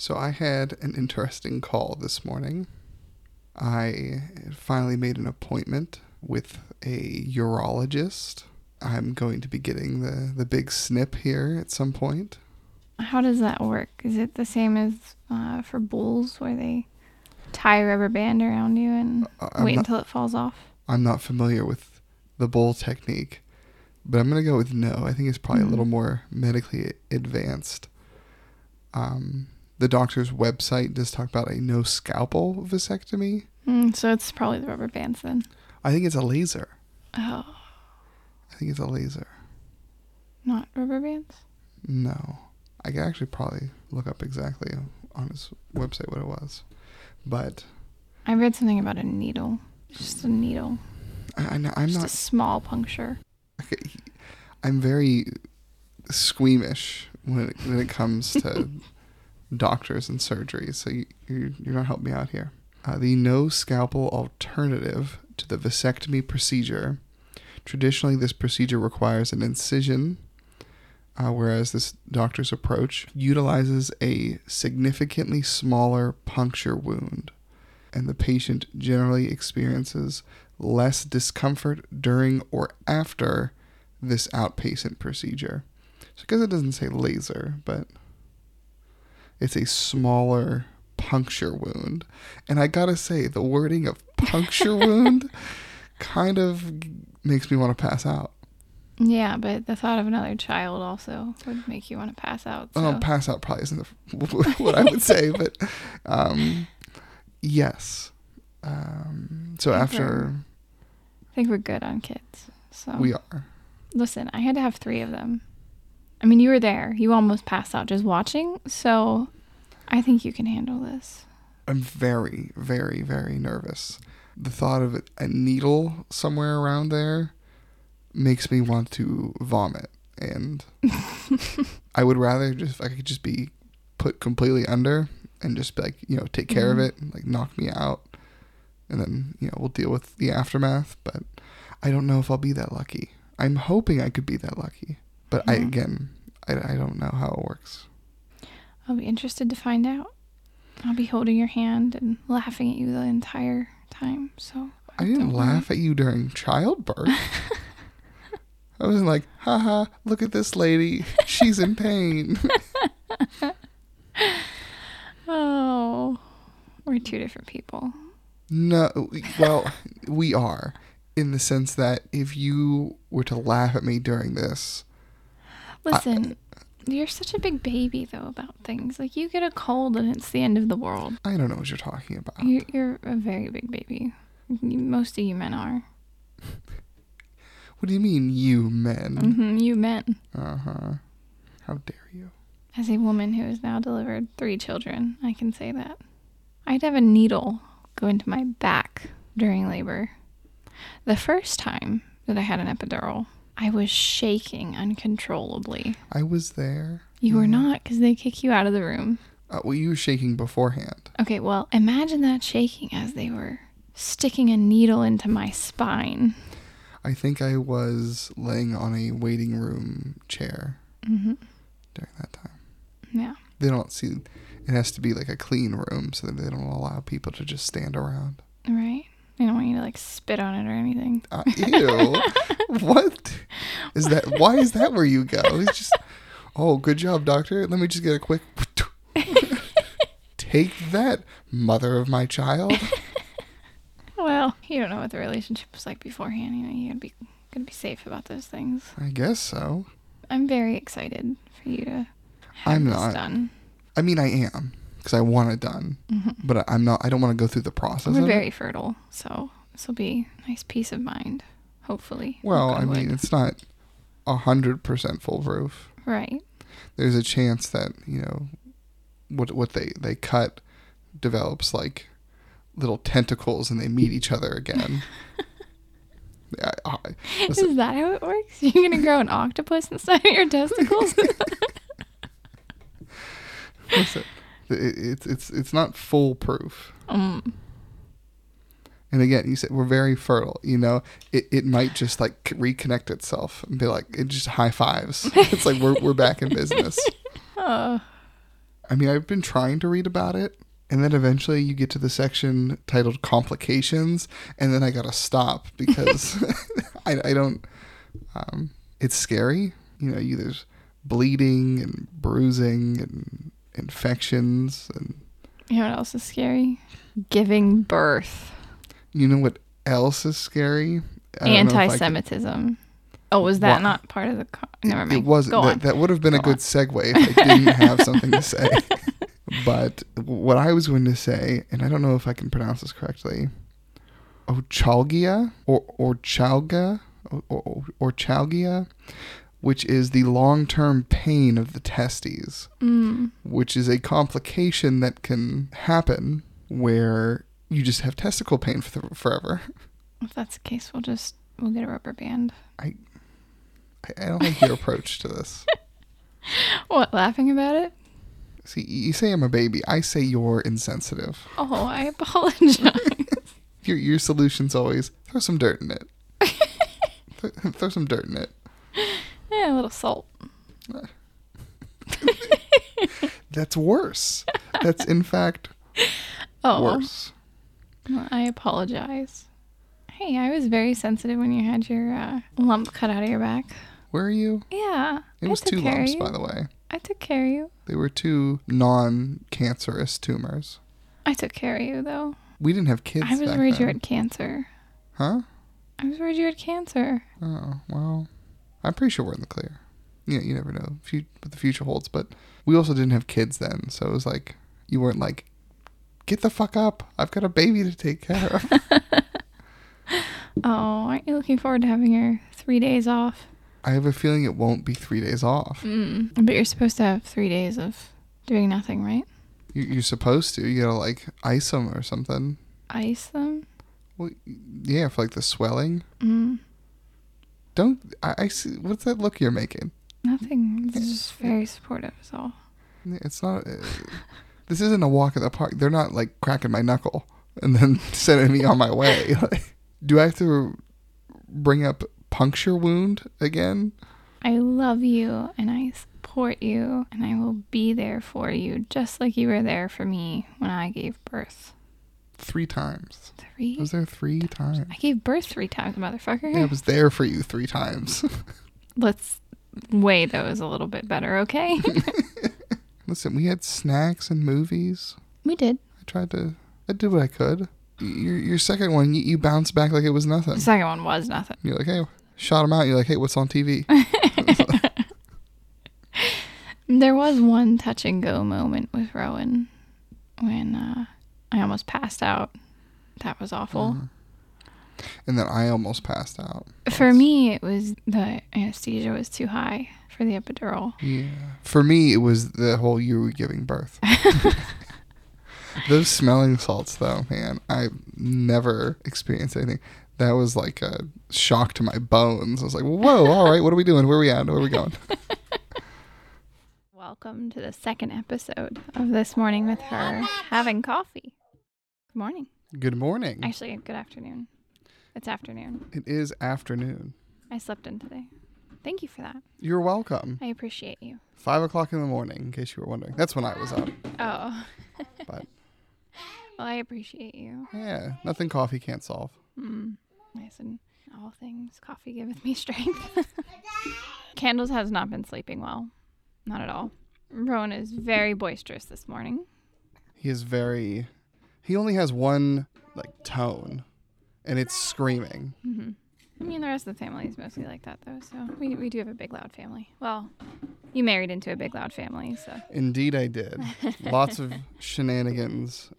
So I had an interesting call this morning. I finally made an appointment with a urologist. I'm going to be getting the, the big snip here at some point. How does that work? Is it the same as uh, for bulls where they tie a rubber band around you and Uh, I'm wait not- until it falls off? I'm not familiar with the bowl technique, but I'm gonna go with no. I think it's probably a little Mhm. more medically advanced. Um, the doctor's website does talk about a no scalpel vasectomy. Mm, so it's probably the rubber bands then. I think it's a laser. Oh, I think it's a laser. not rubber bands? No, I could actually probably look up exactly on his website what it was, but I read something about a needle. Just a needle. I, know, I'm not just a small puncture. Okay, I'm very squeamish when it, when it comes to doctors and surgery. So you, you you're not helping me out here. Uh, the no scalpel alternative to the vasectomy procedure. Traditionally, this procedure requires an incision, uh, whereas this doctor's approach utilizes a significantly smaller puncture wound, and the patient generally experiences less discomfort during or after this outpatient procedure. So, because it doesn't say laser, but it's a smaller puncture wound. And I gotta say, the wording of puncture wound kind of makes me want to pass out. Yeah, but the thought of another child also would make you want to pass out. So. Oh, pass out probably isn't the, what I would say, but um, yes. Um, so Okay. after I think we're good on kids. So we are, listen, I had to have three of them. I mean, you were there. You almost passed out just watching. So I think you can handle this. I'm very, very, very nervous. The thought of a needle somewhere around there makes me want to vomit, and I would rather just if I could just be put completely under and just be like you know take care of Mhm. it, like knock me out, and then you know we'll deal with the aftermath. But I don't know if I'll be that lucky. I'm hoping I could be that lucky, but I Mhm. again I, I don't know how it works. I'll be interested to find out. I'll be holding your hand and laughing at you the entire time. So I didn't don't worry. laugh at you during childbirth. I wasn't like, haha, look at this lady. She's in pain. Oh, we're two different people. no, well, we are. In the sense that if you were to laugh at me during this, Listen, you're such a big baby though about things. Like you get a cold and it's the end of the world. I don't know what you're talking about. You're, you're a very big baby. Most of you men are. What do you mean, you men? hmm you men. Uh huh. How dare you? As a woman who has now delivered three children, I can say that. I'd have a needle go into my back during labor. The first time that I had an epidural, I was shaking uncontrollably. I was there. You were not because they kick you out of the room. Uh, well, you were shaking beforehand. Okay, well, imagine that shaking as they were sticking a needle into my spine. I think I was laying on a waiting room chair hmm during that time. Yeah. they don't see it has to be like a clean room so that they don't allow people to just stand around Right. I don't want you to like spit on it or anything. uh, ew what is that why is that where you go it's just oh good job doctor let me just get a quick take that mother of my child Well, you don't know what the relationship was like beforehand. You know, you gotta be gotta be safe about those things. i guess so I'm very excited for you to have I'm this not. done. i mean i am because i want it done Mhm. but I- i'm not i don't want to go through the process We're of it. very fertile, so this will be nice peace of mind. Hopefully. well i mean it's not a hundred percent foolproof right. there's a chance that you know what what they they cut develops like little tentacles and they meet each other again. I, I, Is that how it works? You're gonna grow an octopus inside of your testicles? listen, it, it's it's it's not foolproof. um, And again, you said we're very fertile. You know, it, it might just like reconnect itself and be like it just high fives. it's like we're we're back in business. oh, I mean, I've been trying to read about it, and then eventually you get to the section titled "Complications," and then I gotta stop because I, I don't. Um, it's scary. You know, you there's bleeding and bruising and infections, and You know what else is scary? Giving birth. you know what else is scary? I don't know if I can- Anti-Semitism. Oh, was that Wha- not part of the? Never mind. It wasn't. Go that, on. that would have been a good on. segue if I didn't have something to say. But what I was going to say, and I don't know if I can pronounce this correctly, ochalgia or or chalga or, or, or chalgia, which is the long-term pain of the testes, Mm. which is a complication that can happen where you just have testicle pain for the, forever. If that's the case, we'll just we'll get a rubber band. I, I don't like your approach to this. What? Laughing about it? See, you say I'm a baby. I say you're insensitive. Oh, I apologize. Your your solution's always throw some dirt in it. Th- throw some dirt in it. Yeah, a little salt. That's worse. That's in fact Oh, worse. well, I apologize. Hey, I was very sensitive when you had your uh, lump cut out of your back. Where are you? Yeah, It was two lumps, you. by the way. I took care of you. They were two non-cancerous tumors. I took care of you though. We didn't have kids. I was worried you had cancer. Huh? I was worried you had cancer. Oh well, I'm pretty sure we're in the clear. Yeah, you never know what the future holds. But we also didn't have kids then, so it was like you weren't like, get the fuck up. I've got a baby to take care of. Oh, aren't you looking forward to having your three days off? I have a feeling it won't be three days off. Mm. But you're supposed to have three days of doing nothing, right? You, you're supposed to. You gotta like ice them or something. Ice them. Well, yeah, for like the swelling. Mm. Don't I, I see? What's that look you're making? Nothing. This is very supportive. Is all. It's not. Uh, this isn't a walk in the park. They're not like cracking my knuckle and then sending me on my way. Like, do I have to bring up puncture wound again? I love you and I support you and I will be there for you just like you were there for me when I gave birth. Three times. Three? I was there three times. I gave birth three times, motherfucker. Yeah, I was there for you three times. Let's weigh those a little bit better, okay? Listen, we had snacks and movies. we did. I tried to. I did what I could. Your your second one, you, you bounced back like it was nothing. The second one was nothing. You're like, hey, shot him out. You're like, hey, what's on TV? There was one touch and go moment with Rowan when uh, I almost passed out. That was awful. Uh-huh. and then I almost passed out. For me, it was the anesthesia was too high for the epidural. Yeah. For me, it was the whole you were giving birth. Those smelling salts, though, man, I've never experienced anything. That was like a shock to my bones. I was like, whoa, all right, what are we doing? Where are we at? Where are we going? Welcome to the second episode of This Morning with Her Having Coffee. Good morning. Good morning. Actually, good afternoon. It's afternoon. It is afternoon. I slept in today. Thank you for that. You're welcome. I appreciate you. Five o'clock in the morning, in case you were wondering. That's when I was up. Oh, But well, I appreciate you. yeah, nothing coffee can't solve. Mm. Nice and all things coffee giveth me strength. Candles has not been sleeping well. Not at all. Rowan is very boisterous this morning. He is very. He only has one like tone, and it's screaming. hmm I mean, the rest of the family is mostly like that, though. So we, we do have a big, loud family. Well, you married into a big, loud family. So Indeed, I did. Lots of shenanigans.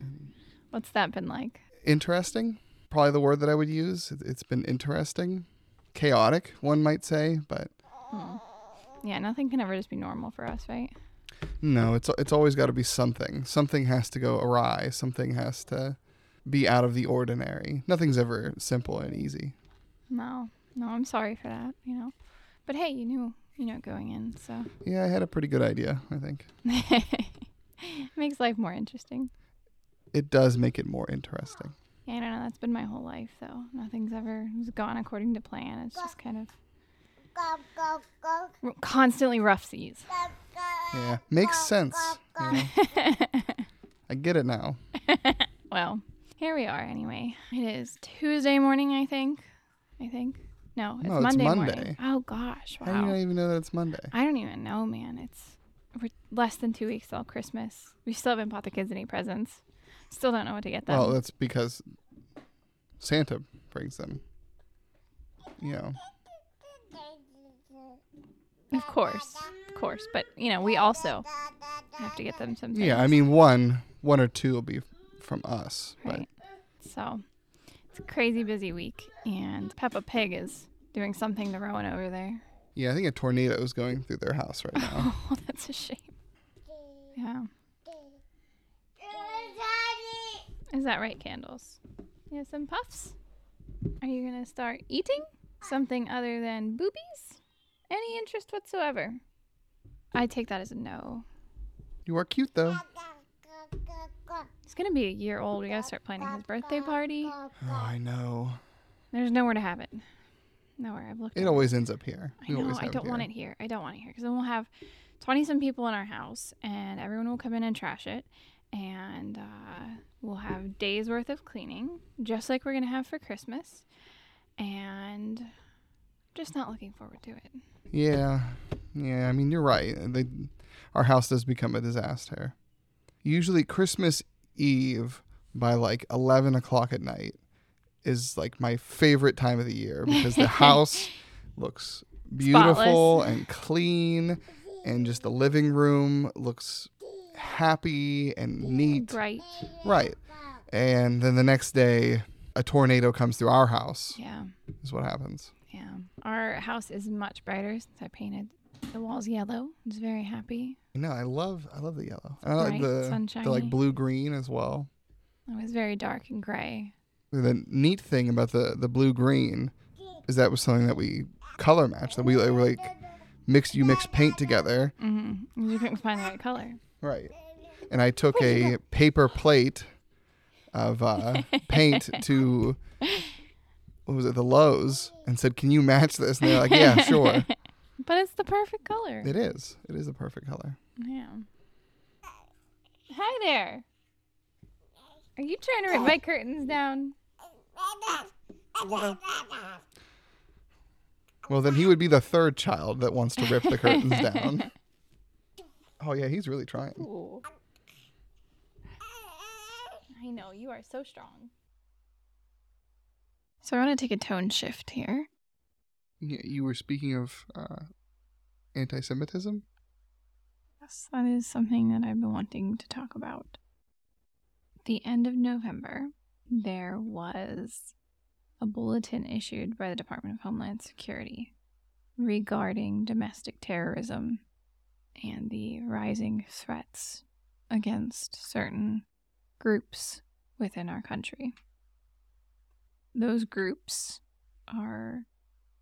what's that been like? Interesting, probably the word that I would use. It- It's been interesting, chaotic, one might say, but Yeah, nothing can ever just be normal for us, right? No, it's it's always got to be something. Something has to go awry. Something has to be out of the ordinary. Nothing's ever simple and easy. No, no, I'm sorry for that. You know, but hey, you knew, you know, going in, so Yeah, I had a pretty good idea. I think makes life more interesting. it does make it more interesting. Yeah, I don't know. That's been my whole life, though. Nothing's ever gone according to plan. It's just kind of r- constantly rough seas. Yeah, makes sense. you know? I get it now. well, here we are anyway. It is Tuesday morning, I think. I think. No, it's No, it's Monday Monday. morning. Oh gosh, wow. How do you not even know that it's Monday? I don't even know, man. It's we're less than two weeks till Christmas. We still haven't bought the kids any presents. Still don't know what to get them. Well, that's because Santa brings them. You know, of course, of course. But you know, we also have to get them some. yeah. I mean, one, one or two will be from us, right. So it's a crazy busy week, and Peppa Pig is doing something to Rowan over there. yeah, I think a tornado is going through their house right now. Oh, that's a shame. Yeah. Is that right, Candles? You have some puffs? Are you going to start eating something other than boobies? Any interest whatsoever? I take that as a no. you are cute though. He's going to be a year old. We got to start planning his birthday party. Oh, I know. There's nowhere to have it. Nowhere. I've looked. It always ends up here. I know. I don't want it here. I don't want it here because then we'll have twenty some people in our house, and everyone will come in and trash it, and uh, we'll have days worth of cleaning, just like we're gonna have for Christmas, and just not looking forward to it. Yeah, yeah. I mean, you're right. They, our house does become a disaster. Usually, Christmas Eve by like eleven o'clock at night is like my favorite time of the year because the house looks beautiful Spotless. and clean, and just the living room looks happy and neat. Bright. Right. And then the next day, a tornado comes through our house. Yeah. Is what happens. Yeah. Our house is much brighter since I painted the walls yellow. I was very happy. No, I love I love the yellow. I like Bright, the the like blue green as well. It was very dark and gray. The neat thing about the the blue green is that was something that we color matched. That we like, were like mix you mix paint together, Mm-hmm. You couldn't find the right color. right? And I took a paper plate of uh, paint to what was it the Lowe's and said, "Can you match this?" And they're like, "Yeah, sure." But it's the perfect color. It is. It is the perfect color. Yeah. Hi there. Are you trying to rip my curtains down? Well, then he would be the third child that wants to rip the curtains down. Oh yeah, he's really trying. Ooh. I know, you are so strong. So I want to take a tone shift here. You were speaking of uh, anti-Semitism. Yes, that is something that I've been wanting to talk about. At the end of November, there was a bulletin issued by the Department of Homeland Security regarding domestic terrorism and the rising threats against certain groups within our country. Those groups are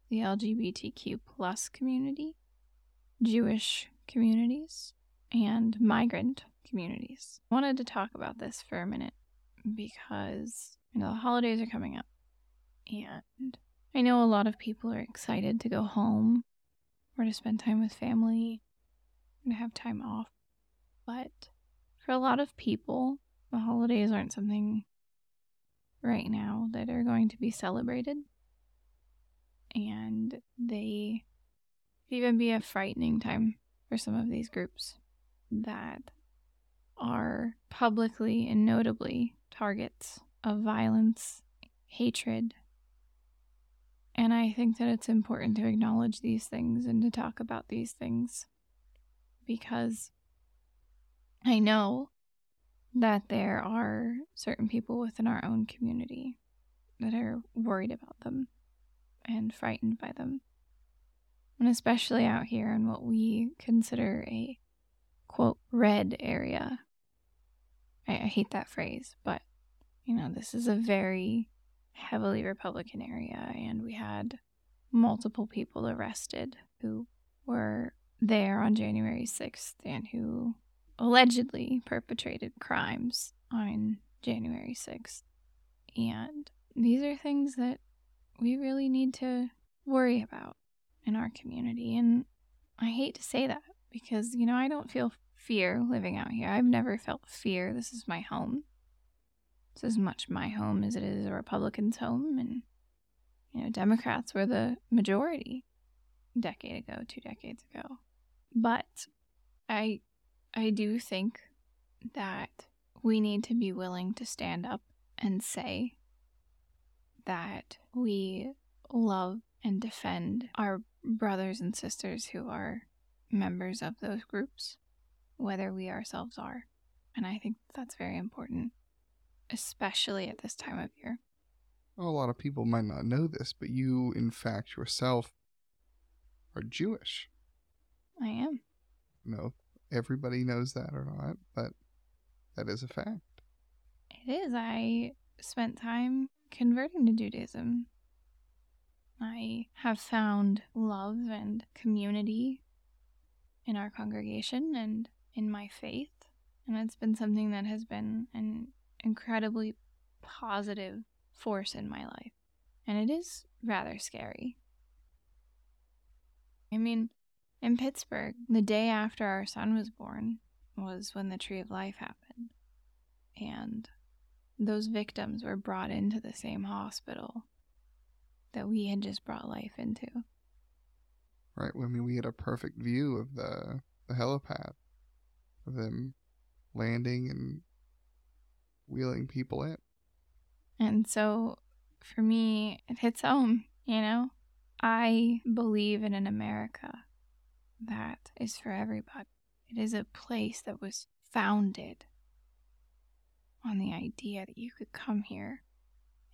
the LGBTQ plus community, Jewish communities, and migrant communities. I wanted to talk about this for a minute because you know the holidays are coming up and I know a lot of people are excited to go home or to spend time with family and have time off. But for a lot of people, the holidays aren't something right now that are going to be celebrated. And they could even be a frightening time for some of these groups that are publicly and notably targets of violence, hatred. And I think that it's important to acknowledge these things and to talk about these things because I know that there are certain people within our own community that are worried about them and frightened by them. And especially out here in what we consider a quote red area. I, I hate that phrase, but you know, this is a very heavily Republican area, and we had multiple people arrested who were there on January 6th and who allegedly perpetrated crimes on January 6th. And these are things that we really need to worry about in our community. And I hate to say that because, you know, I don't feel fear living out here. I've never felt fear. This is my home. It's as much my home as it is a Republican's home. And, you know, Democrats were the majority a decade ago, two decades ago. But I, I do think that we need to be willing to stand up and say that we love and defend our brothers and sisters who are members of those groups, whether we ourselves are. And I think that's very important, especially at this time of year. Well, a lot of people might not know this, but you, in fact, yourself are Jewish. I am. No, everybody knows that or not, but that is a fact. It is. I spent time converting to Judaism. I have found love and community in our congregation and in my faith. And it's been something that has been an incredibly positive force in my life. And it is rather scary. I mean, in Pittsburgh, the day after our son was born was when the Tree of Life happened. And those victims were brought into the same hospital that we had just brought life into. Right. I mean, we had a perfect view of the the helipad, of them landing and wheeling people in. And so, for me, it hits home. You know, I believe in an America that is for everybody. It is a place that was founded on the idea that you could come here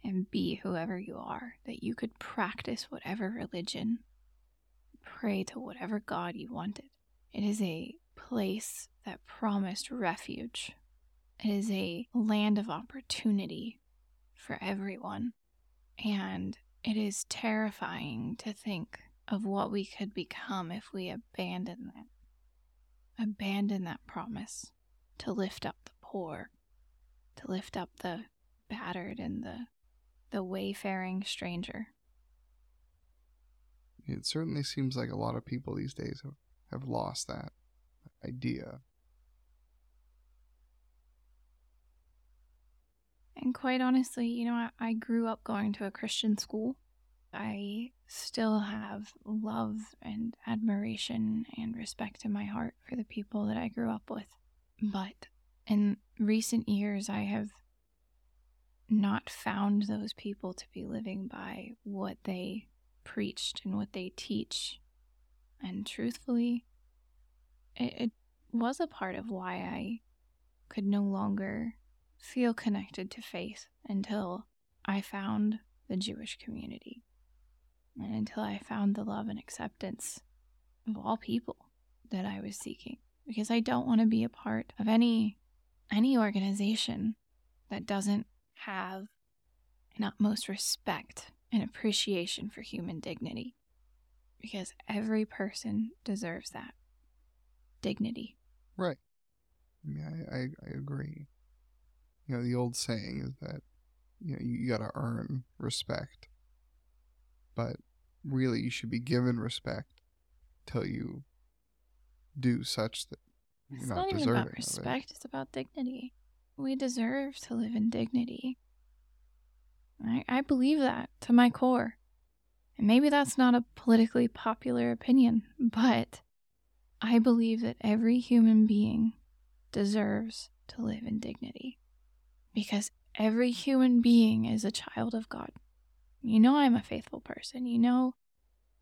and be whoever you are, that you could practice whatever religion pray to whatever God you wanted. It is a place that promised refuge. It is a land of opportunity for everyone. And it is terrifying to think of what we could become if we abandon that. Abandon that promise to lift up the poor, to lift up the battered and the the wayfaring stranger. It certainly seems like a lot of people these days have, have lost that idea. And quite honestly, you know, I, I grew up going to a Christian school. I still have love and admiration and respect in my heart for the people that I grew up with. But in recent years, I have not found those people to be living by what they preached and what they teach. And truthfully, it, it was a part of why I could no longer feel connected to faith until I found the Jewish community and until I found the love and acceptance of all people that I was seeking because I don't want to be a part of any any organization that doesn't have an utmost respect and appreciation for human dignity because every person deserves that dignity. Right. Yeah, I, I, I agree. You know, the old saying is that you know you got to earn respect, but really you should be given respect till you do such that you're It's not, not even deserving about of it. respect, it's about dignity. We deserve to live in dignity. I, I believe that to my core. And maybe that's not a politically popular opinion, but I believe that every human being deserves to live in dignity. Because every human being is a child of God. You know, I'm a faithful person. You know,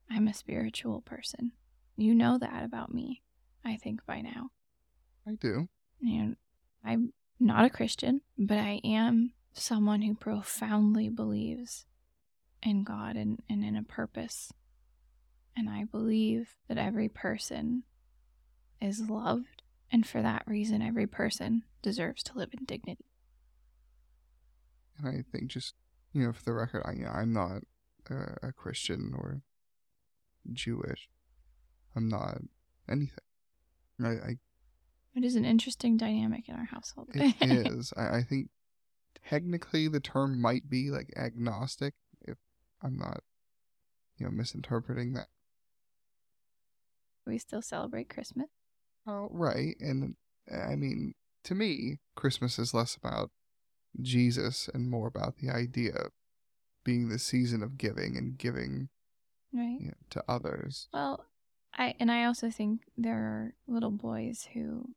I'm a spiritual person. You know that about me, I think, by now. I do. And I'm not a Christian, but I am someone who profoundly believes in God and, and in a purpose. And I believe that every person is loved, and for that reason, every person deserves to live in dignity. And I think just you know, for the record, I I'm not a, a Christian or Jewish. I'm not anything. I, I It is an interesting dynamic in our household. it is. I, I think technically the term might be like agnostic if I'm not, you know, misinterpreting that. we still celebrate Christmas. Oh, right. And I mean, to me, Christmas is less about Jesus and more about the idea of being the season of giving and giving Right. you know, to others. Well, I and I also think there are little boys who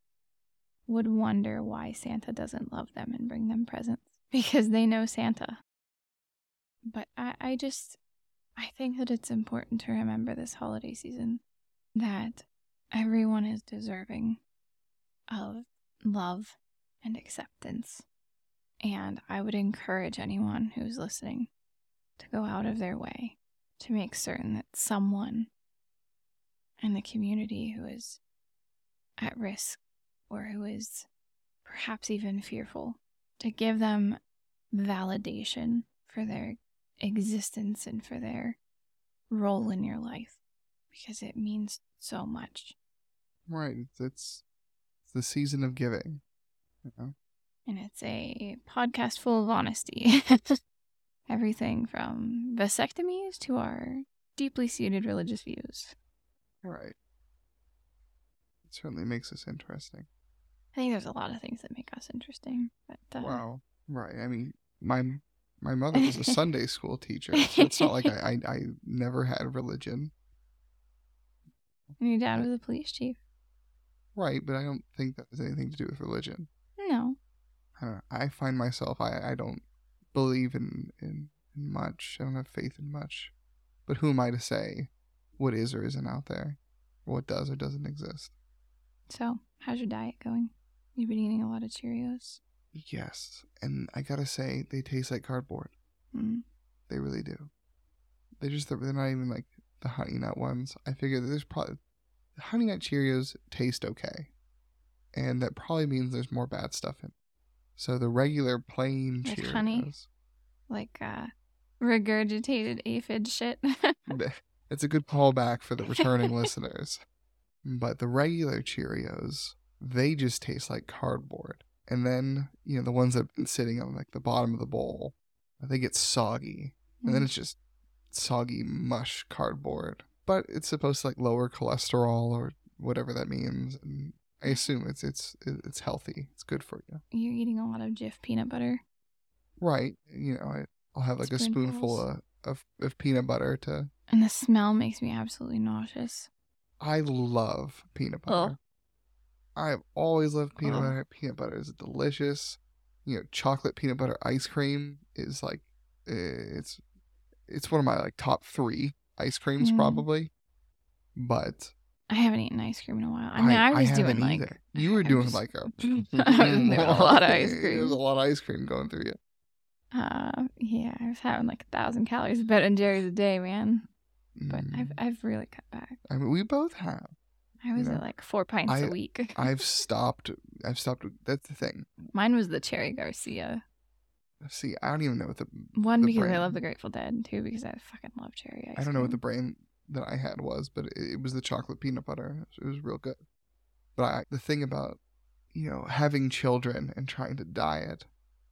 would wonder why Santa doesn't love them and bring them presents because they know Santa. But I, I just I think that it's important to remember this holiday season that everyone is deserving of love and acceptance. And I would encourage anyone who's listening to go out of their way to make certain that someone in the community who is at risk or who is perhaps even fearful, to give them validation for their existence and for their role in your life because it means so much. Right. It's, it's, the season of giving. You know? And it's a podcast full of honesty. Everything from vasectomies to our deeply seated religious views. Right. It certainly makes us interesting. I think there's a lot of things that make us interesting. But uh, Wow. Right. I mean, my my mother was a Sunday school teacher, so it's not like I, I I never had religion. and your dad was a police chief. Right, but I don't think that has anything to do with religion. No. I, don't know. I find myself I, I don't believe in, in in much. I don't have faith in much. But who am I to say what is or isn't out there? What does or doesn't exist? So, how's your diet going? You've been eating a lot of Cheerios. Yes. And I gotta say, they taste like cardboard. Mm. They really do. They just they're not even like the honey nut ones. I figure that there's probably the honey nut Cheerios taste okay, and that probably means there's more bad stuff in. So the regular plain Like Cheerios, honey? Like uh regurgitated aphid shit. it's a good callback for the returning listeners. But the regular Cheerios, they just taste like cardboard. And then you know the ones that have been sitting on like the bottom of the bowl, they get soggy, and then Mm. it's just soggy mush cardboard. But it's supposed to like lower cholesterol or whatever that means. And I assume it's it's it's healthy. It's good for you, You're eating a lot of Jif peanut butter. right? You know, I, I'll have like a spoonful of, of of peanut butter to. And the smell makes me absolutely nauseous. I love peanut butter. I've always loved peanut Oh. butter. Peanut butter is delicious. You know, chocolate peanut butter ice cream is like it's it's one of my like top three ice creams Mm. probably. But I haven't eaten ice cream in a while. I mean, I, was doing like either. you were I doing was- like a I a lot of ice cream. There's a lot of ice cream going through you. Uh, yeah, I was having like a thousand calories of Ben and Jerry's a day, man. But Mm. I've I've really cut back. I mean, we both have. I was know, at like four pints I- a week. I've stopped. I've stopped. That's the thing. Mine was the Cherry Garcia. See, I don't even know what the. One The because I love the Grateful Dead. Two because I fucking love cherry ice I don't know what the brand that I had was, but it, it was the chocolate peanut butter. It was real good. But I, the thing about, you know, having children and trying to diet,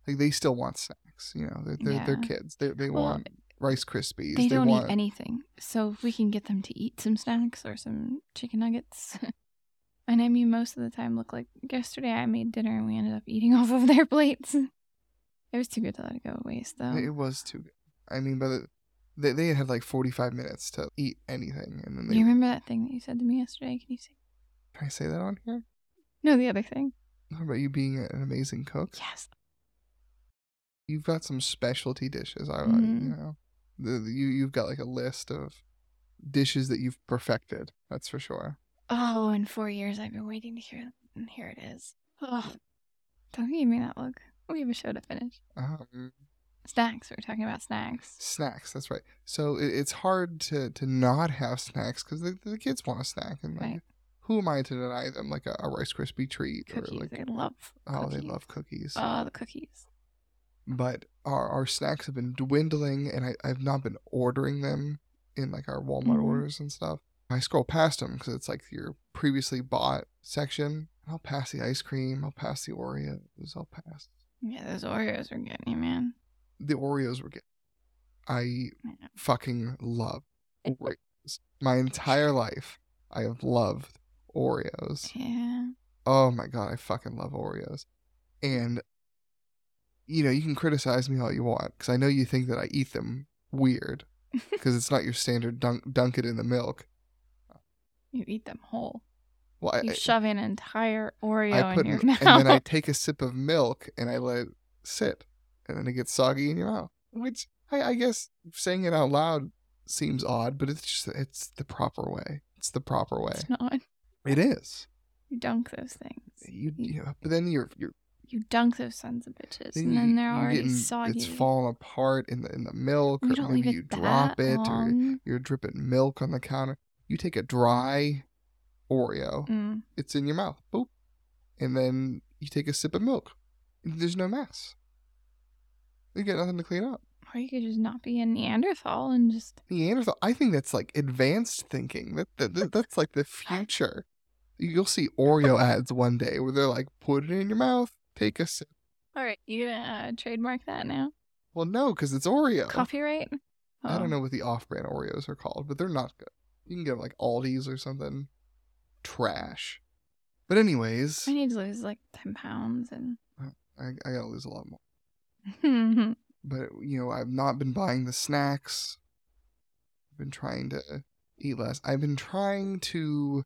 like they still want snacks. You know, they're they're, they're kids. They they Well, want Rice Krispies. They don't want eat anything. So if we can get them to eat some snacks or some chicken nuggets. and I mean, most of the time, look like yesterday I made dinner and we ended up eating off of their plates. It was too good to let it go waste, though. It was too good. I mean, by the they they had like forty five minutes to eat anything, and then they. you remember that thing that you said to me yesterday? Can you say? Can I say that on here? No, the other thing. How about you being an amazing cook? Yes. You've got some specialty dishes. I, Mhm. you know, the, the- you you've got like a list of dishes that you've perfected. That's for sure. Oh, in four years I've been waiting to hear, and here it is. Oh, don't give me that look. We have a show to finish. Um, Snacks. We're talking about snacks. snacks. That's right. So it, it's hard to to not have snacks because the, the kids want a snack, and like, Right. who am I to deny them like a, a Rice Krispie treat Cookies. or like they love. oh they love cookies. Oh, the cookies. but our our snacks have been dwindling, and I I've not been ordering them in like our Walmart Mhm. orders and stuff. I scroll past them because it's like your previously bought section. I'll pass the ice cream. I'll pass the Oreos. I'll pass Yeah, those Oreos are getting you, man. The Oreos were good. I fucking love Oreos. My entire life, I have loved Oreos. Yeah. Oh my god, I fucking love Oreos. And you know, you can criticize me all you want because I know you think that I eat them weird because it's not your standard dunk dunk it in the milk. You eat them whole. Well, I, You I- shove an entire Oreo I put in your m- mouth. and then I take a sip of milk and I let it sit, and then it gets soggy in your mouth. Which I, I guess saying it out loud seems odd, but it's just it's the proper way. It's the proper way. it's not. It is. You dunk those things. You, you but then you're you're You dunk those sons of bitches, then and you- then they're already getting- soggy. It's falling apart in the in the milk, you or maybe you drop it, or you're dripping milk on the counter. You take a dry Oreo, Mm. it's in your mouth, boop, and then you take a sip of milk. There's no mess. You got nothing to clean up. Or you could just not be a Neanderthal and just Neanderthal. I think that's like advanced thinking. That, that, that that's like the future. You'll see Oreo ads one day where they're like, "Put it in your mouth, take a sip." all right. You gonna uh, trademark that now? Well, no, because it's Oreo. Copyright? I Oh. don't know what the off-brand Oreos are called, but they're not good. You can get them like Aldi's or something. Trash. But anyways, I need to lose like ten pounds and. I, I gotta lose a lot more. But you know, I've not been buying the snacks. I've been trying to eat less. I've been trying to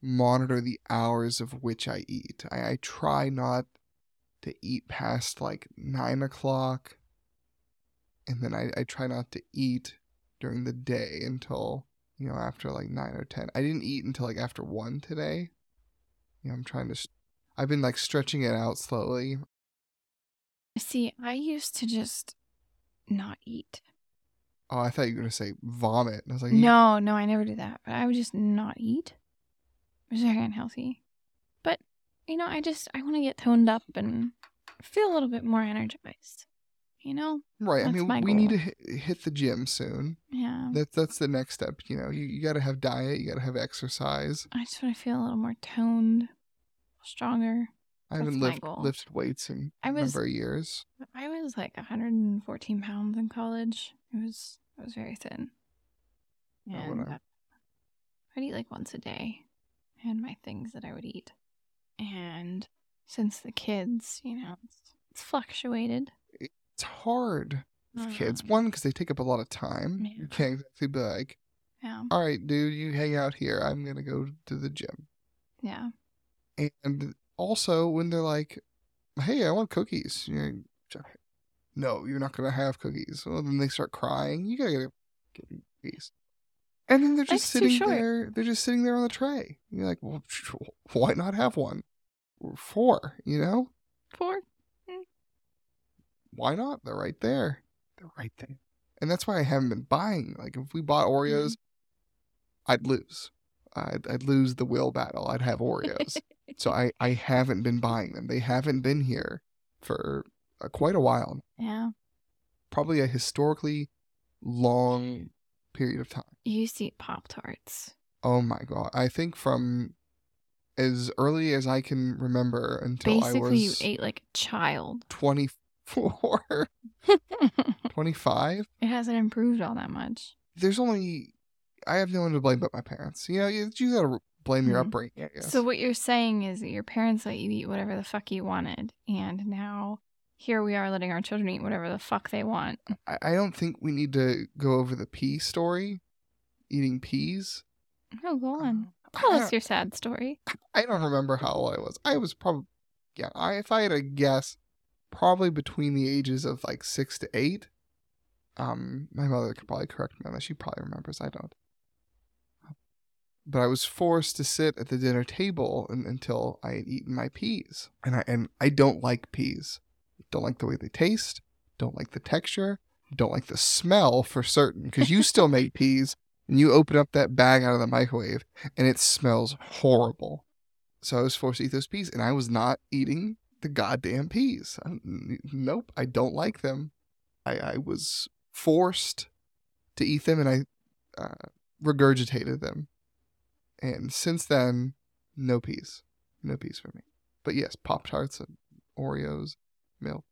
monitor the hours of which I eat. I, I try not to eat past like nine o'clock, and then I, I try not to eat during the day until you know after like nine or ten. I didn't eat until like after one today. You know, I'm trying to. I've been like stretching it out slowly. See, I used to just not eat. Oh, I thought you were gonna say vomit. I was like, No, no, I never did that. But I would just not eat. It was very unhealthy. But you know, I just I want to get toned up and feel a little bit more energized. You know? Right. I mean, we need to hit, hit the gym soon. Yeah. That's that's the next step. You know, you, you got to have diet. You got to have exercise. I just want to feel a little more toned, stronger. I That's haven't lift, lifted weights in I a was- number of years. I was like 114 pounds in college. It was I was very thin. And uh, I'd eat like once a day. and my things that I would eat. And since the kids, you know, it's, it's fluctuated. It's hard with kids. One, because they take up a lot of time. Yeah. You can't exactly be like, Yeah. all right, dude, you hang out here. I'm gonna go to the gym. Yeah. And also when they're like, hey, I want cookies. You're no, you're not going to have cookies. Well, then they start crying. You got to get me cookies. And then they're just too sitting there. They're just sitting there on the tray. You're like, well, why not have one? Four, you know? Four. Hmm. Why not? They're right there. They're right there. And that's why I haven't been buying. Like, if we bought mm-hmm. Oreos, I'd lose. I'd, I'd lose the will battle. I'd have Oreos. So I, I haven't been buying them. They haven't been here for uh, quite a while. Yeah. Probably a historically long period of time. You used to eat Pop Tarts. Oh my god! I think from as early as I can remember until I was. Basically, you ate like a child. 24, 25. it hasn't improved all that much. There's only I have no one to blame but my parents. You know, you, you gotta blame your Mhm. upbringing. I guess. So what you're saying is that your parents let you eat whatever the fuck you wanted, and now here we are letting our children eat whatever the fuck they want. I, I don't think we need to go over the pea story. Eating peas. Oh, go on. Tell us your sad story. I don't remember how old I was. I was probably, yeah, I, if I had to guess, probably between the ages of like six to eight. Um, my mother could probably correct me on that. She probably remembers. I don't. But I was forced to sit at the dinner table un until I had eaten my peas, and I and I don't like peas. Don't like the way they taste. Don't like the texture. Don't like the smell for certain. Because you still make peas, and you open up that bag out of the microwave, and it smells horrible. So I was forced to eat those peas, and I was not eating the goddamn peas. I, nope, I don't like them. I, I was forced to eat them, and I uh, regurgitated them. And since then, no peas, no peas for me. But yes, Pop Tarts and Oreos, milk.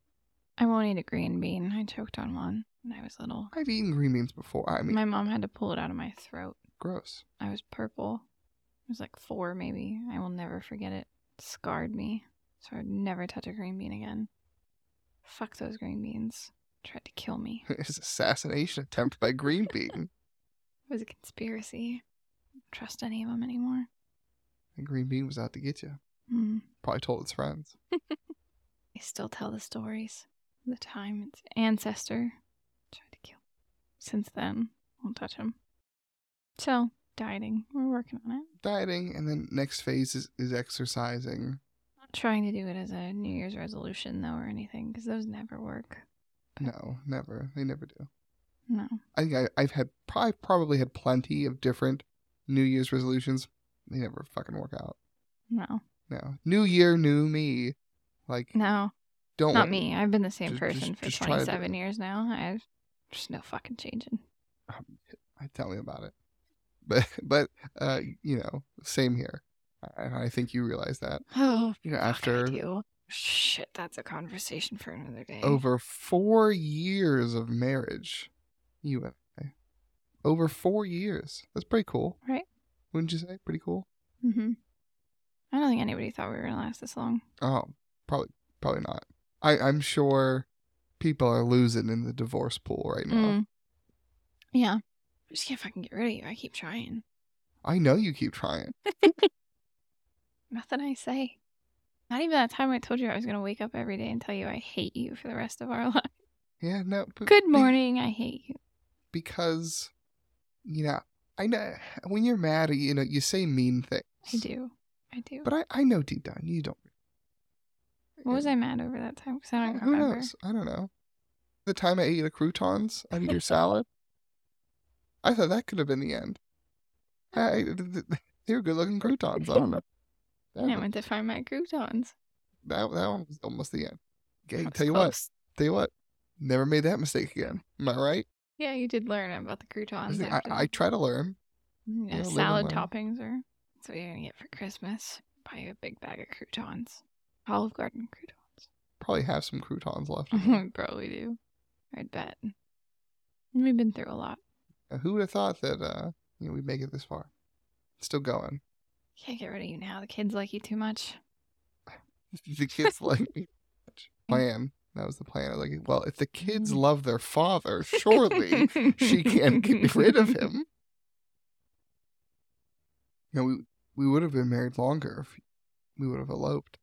I won't eat a green bean. I choked on one when I was little. I've eaten green beans before. I mean, My mom had to pull it out of my throat. gross. I was purple. I was like four, maybe. I will never forget it. Scarred me. So I'd never touch a green bean again. Fuck those green beans. Tried to kill me. it It's assassination attempt by Green Bean. It was a conspiracy. Trust any of them anymore. Green Bean was out to get you. Hmm. Probably told its friends. They still tell the stories. The time its ancestor tried to kill. Since then, won't touch him. So, dieting. We're working on it. Dieting, and then next phase is, is exercising. Not trying to do it as a New Year's resolution, though, or anything, because those never work. No, never. They never do. No. I think I, I've had probably probably had plenty of different New Year's resolutions. They never fucking work out. No. No. New year, new me. Like No. don't Not me. I've been the same Just- person just- for just try to 27 years now. I've just no fucking changing. I tell me about it. But but uh you know same here. I, I think you realize that Oh, you know I after. Shit, that's a conversation for another day. over four years of marriage, you I, over four years. That's pretty cool, Right. Wouldn't you say? Pretty cool. hmm I don't think anybody thought we were gonna last this long. Oh, probably probably not. I I'm sure people are losing in the divorce pool right now. Mm. Yeah. I just can't fucking get rid of you. I keep trying. I know you keep trying. Nothing I say. Not even that time I told you I was gonna wake up every day and tell you I hate you for the rest of our life. Yeah, no. Good be- morning, I hate you. because you know I know when you're mad, you know you say mean things. I do. I do. But I I know deep down you don't. what was I mad over that time? Because I don't Who remember. knows? I don't know. The time I ate the croutons out of your salad, I thought that could have been the end. I, they were good looking croutons. I don't know. That, I went to find my croutons. that, that one was almost the end. Okay, tell you what, tell you what, never made that mistake again. Am I right? Yeah, you did learn about the croutons. I, after I try to learn. Mm, Yeah, salad toppings are that's what you're gonna get for Christmas. Buy you a big bag of croutons. Olive Garden croutons. Probably have some croutons left. we probably do. I'd bet. We've been through a lot. Uh, Who would have thought that uh, you know we'd make it this far? Still going. Can't get rid of you now. The kids like you too much. the kids like me. Plan. That was the plan. I was like, well, if the kids love their father, surely she can't get rid of him. You know, we we would have been married longer if we would have eloped.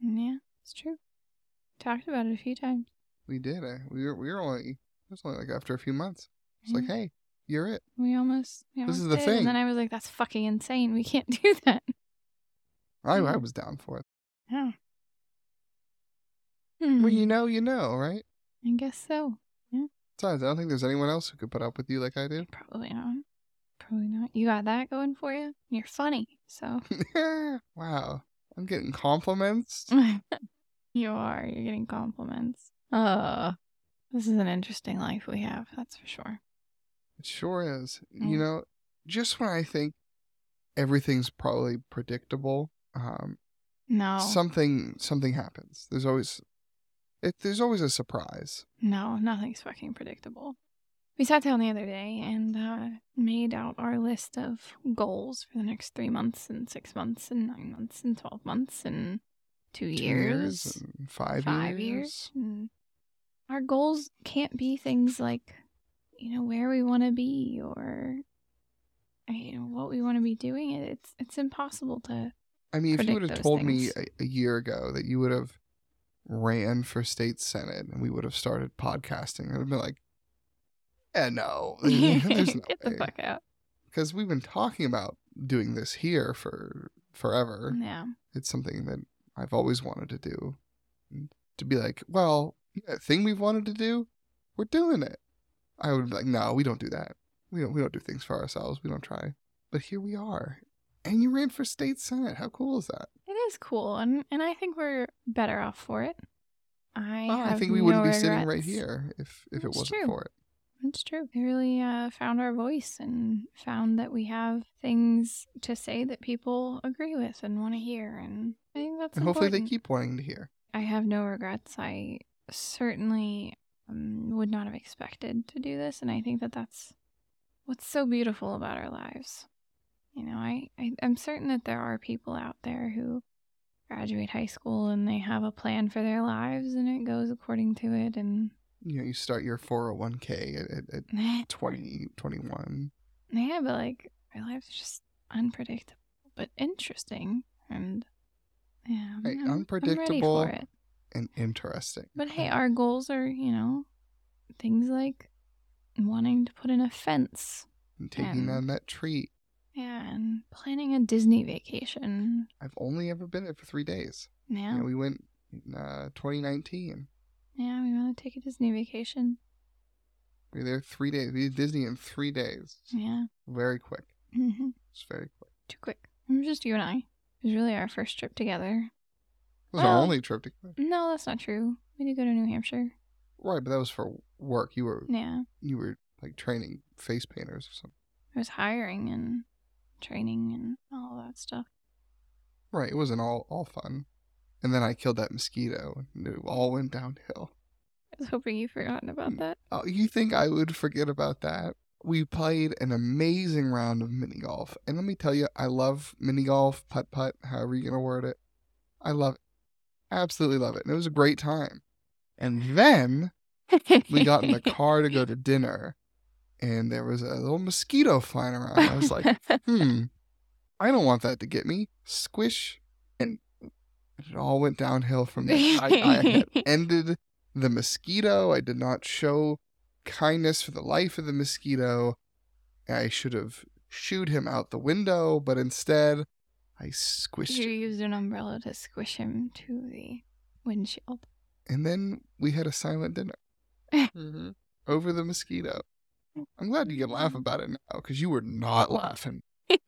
Yeah, it's true. Talked about it a few times. We did. Uh, we were we were only it was only like after a few months. It's like, hey, you're it. We almost. We This almost is the thing. And then I was like, "That's fucking insane. We can't do that." I I was down for it. Yeah. Hmm, Well, you know, you know, right? I guess so. Yeah. Besides, I don't think there's anyone else who could put up with you like I do. Probably not. Probably not. You got that going for you. You're funny, so wow, I'm getting compliments. you are. You're getting compliments. Uh, this is an interesting life we have. That's for sure. It sure is. Mm. You know, just when I think everything's probably predictable, um, No, something something happens. There's always it, there's always a surprise. no, nothing's fucking predictable. We sat down the other day and uh, made out our list of goals for the next three months and six months and nine months and twelve months and two, Two years. and five, five years. years. Our goals can't be things like, you know, where we want to be or, uh, you know, what we want to be doing. It's it's impossible to. I mean, if you would have told me a, a year ago that you would have ran for state senate and we would have started podcasting, I'd have been like, "Yeah, no, there's no Get the way." fuck out. Because we've been talking about doing this here for forever. Yeah. it's something that I've always wanted to do. And to be like, well, that thing we've wanted to do, we're doing it. I would be like, no, we don't do that. We don't. We don't do things for ourselves. We don't try. But here we are, and you ran for state senate. How cool is that? Is cool, and and I think we're better off for it. I Oh, I think we no wouldn't be sitting right here if if it wasn't true. for it. It's true. We really uh, found our voice and found that we have things to say that people agree with and want to hear, and I think that's and hopefully they keep wanting to hear. I have no regrets. I certainly um, would not have expected to do this, and I think that that's what's so beautiful about our lives. you know, I, I I'm certain that there are people out there who graduate high school and they have a plan for their lives and it goes according to it and You know, you start your 401k at, at, at yeah, 20, 21. but like our lives are just unpredictable but interesting and yeah, Hey, I'm- I'm unpredictable. it. and interesting. But hey, our goals are, you know, things like wanting to put in a fence. And taking and- down that tree. Yeah, planning a Disney vacation. I've only ever been there for three days. Yeah. We went in uh, 2019. Yeah, we want to take a Disney vacation. We were there three days. We did Disney in three days. Yeah. Very quick. hmm It's very quick. Too quick. It was just you and I. It was really our first trip together. It was our only trip together. No, that's not true. We did go to New Hampshire. Right, but that was for work. You were Yeah. you were like training face painters or something. I was hiring and training and all that stuff. Right, it wasn't all all fun. And then I killed that mosquito, and it all went downhill. I was hoping you'd forgotten about mm. that. Oh, you think I would forget about that? We played an amazing round of mini golf, and let me tell you, I love mini golf, putt putt, however you're gonna word it. I love it, absolutely love it, and it was a great time. And then we got in the car to go to dinner, and there was a little mosquito flying around. I was like, hmm, I don't want that to get me. Squish, and it all went downhill from there. I, I had ended the mosquito. I did not show kindness for the life of the mosquito. I should have shooed him out the window, but instead I squished you used an umbrella to squish him to the windshield. And then we had a silent dinner Mhm. over the mosquito. I'm glad you can laugh about it now because you were not laughing.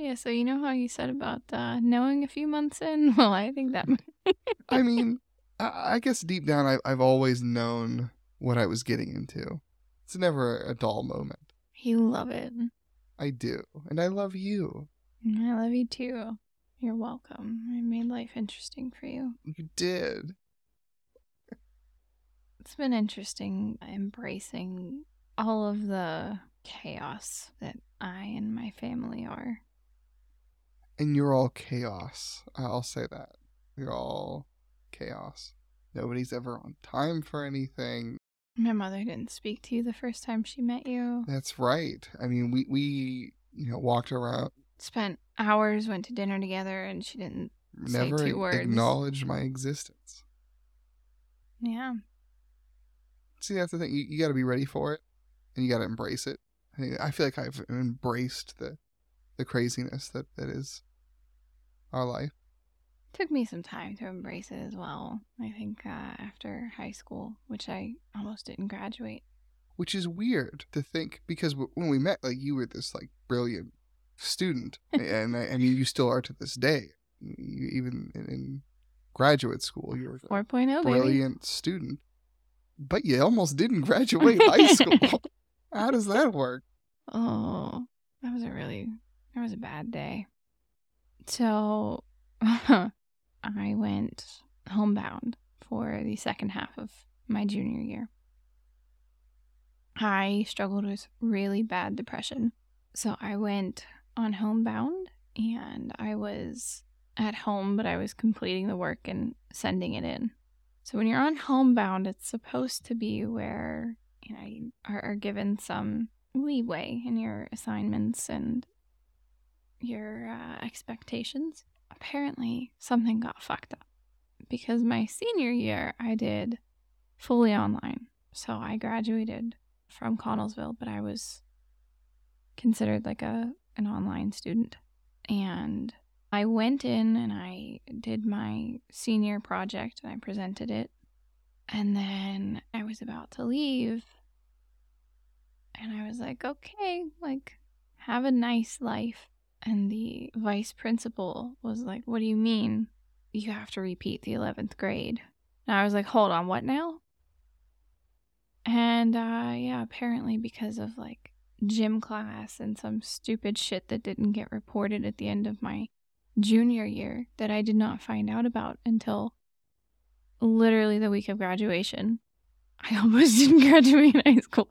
Yeah, so you know how you said about uh, knowing a few months in? Well, I think that I mean, I, I guess deep down I, I've always known what I was getting into. It's never a dull moment. you love it. I do. And I love you. I love you too. You're welcome. I made life interesting for you. You did. It's been interesting embracing all of the chaos that I and my family are. And you're all chaos. I'll say that. You're all chaos. Nobody's ever on time for anything. My mother didn't speak to you the first time she met you. That's right. I mean, we, we you know, walked around, Spent hours, went to dinner together, and she didn't. Say never two words. acknowledged my existence. Yeah. See, that's the thing. You, you got to be ready for it, and you got to embrace it. I, feel like I've embraced the the craziness that, that is our life. Took me some time to embrace it as well. I think uh, after high school, which I almost didn't graduate. which is weird to think because when we met, like you were this like brilliant student, and I, I mean you still are to this day. You, even in, in graduate school, you were a 4.0, baby. brilliant student, but you almost didn't graduate high school. How does that work? Oh, that was a really, that was a bad day. So, I went homebound for the second half of my junior year. I struggled with really bad depression. So I went on homebound and I was at home, but I was completing the work and sending it in. So when you're on homebound, it's supposed to be where, you know, are, are given some leeway in your assignments and your uh, expectations. Apparently, something got fucked up because my senior year I did fully online. So I graduated from Connellsville, but I was considered like a an online student. And I went in and I did my senior project and I presented it. And then I was about to leave and I was like, okay, like, have a nice life. And the vice principal was like, what do you mean you have to repeat the 11th grade? And I was like, hold on, what now? And uh, yeah, apparently because of like gym class and some stupid shit that didn't get reported at the end of my junior year that I did not find out about until literally the week of graduation. I almost didn't graduate high school.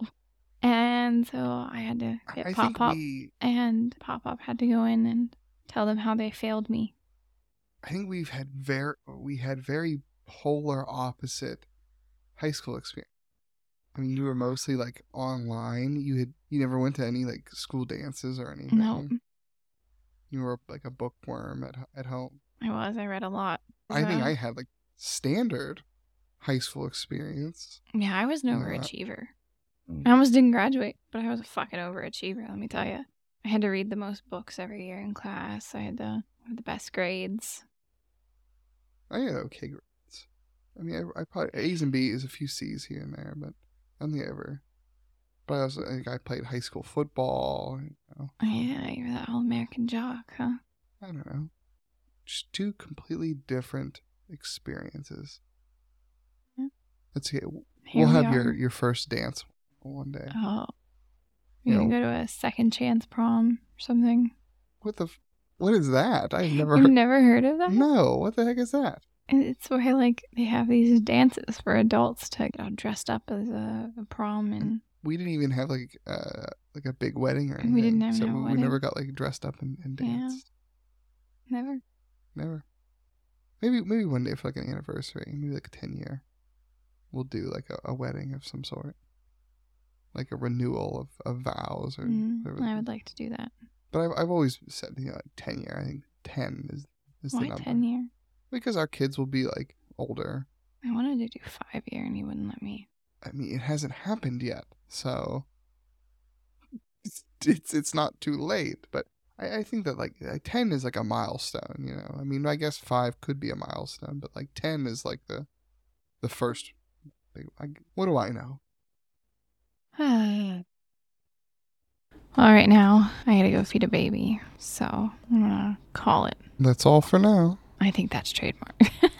And so I had to get I Pop Pop, we and Pop Pop had to go in and tell them how they failed me. I think we've had very we had very polar opposite high school experience. I mean, you were mostly like online. You had you never went to any like school dances or anything. No, You were like a bookworm at at home. I was. I read a lot. I think I had like standard high school experience. Yeah, I was an Yeah. Uh, overachiever. Mm. I almost didn't graduate, but I was a fucking overachiever, let me tell you. I had to read the most books every year in class. I had to have the best grades. I had okay grades. I mean, I, I probably A's and B's, a few C's here and there, but I don't ever. But I also I I played high school football. You know, Oh, yeah, you're that all American jock, huh? I don't know, just two completely different experiences. Yeah. Let's see. Here we'll we have are. your your first dance one day. Oh. You gonna know- go to a second chance prom or something? What the? f- What is that? I've never You've heard. never heard of that? No, what the heck is that? It's where like they have these dances for adults to get all dressed up as a, a prom and We didn't even have like uh like a big wedding or anything. We didn't have so no we, we wedding. never got like dressed up and, and Yeah. danced. never. Never. Maybe maybe one day for like an anniversary, maybe like a ten year, we'll do like a, a wedding of some sort, like a renewal of, of vows or. Mm. I would like to do that. But I've I've always said you know like ten year. I think ten is is the Why number ten year? because our kids will be like older. I wanted to do five year and he wouldn't let me. I mean, it hasn't happened yet, so it's it's, it's not too late. But I, I think that like ten is like a milestone. You know, I mean, I guess five could be a milestone, but like ten is like the the first. Big, I, what do I know? All right, now I gotta go feed a baby, so I'm gonna call it. That's all for now. I think that's trademark.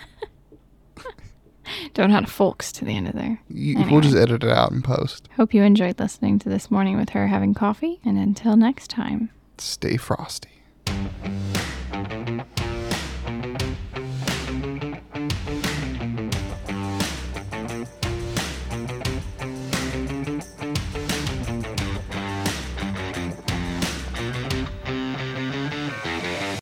Don't add folks to the end of there. You, Anyway. We'll just edit it out and post. Hope you enjoyed listening to this morning with her having coffee, and until next time. Stay frosty.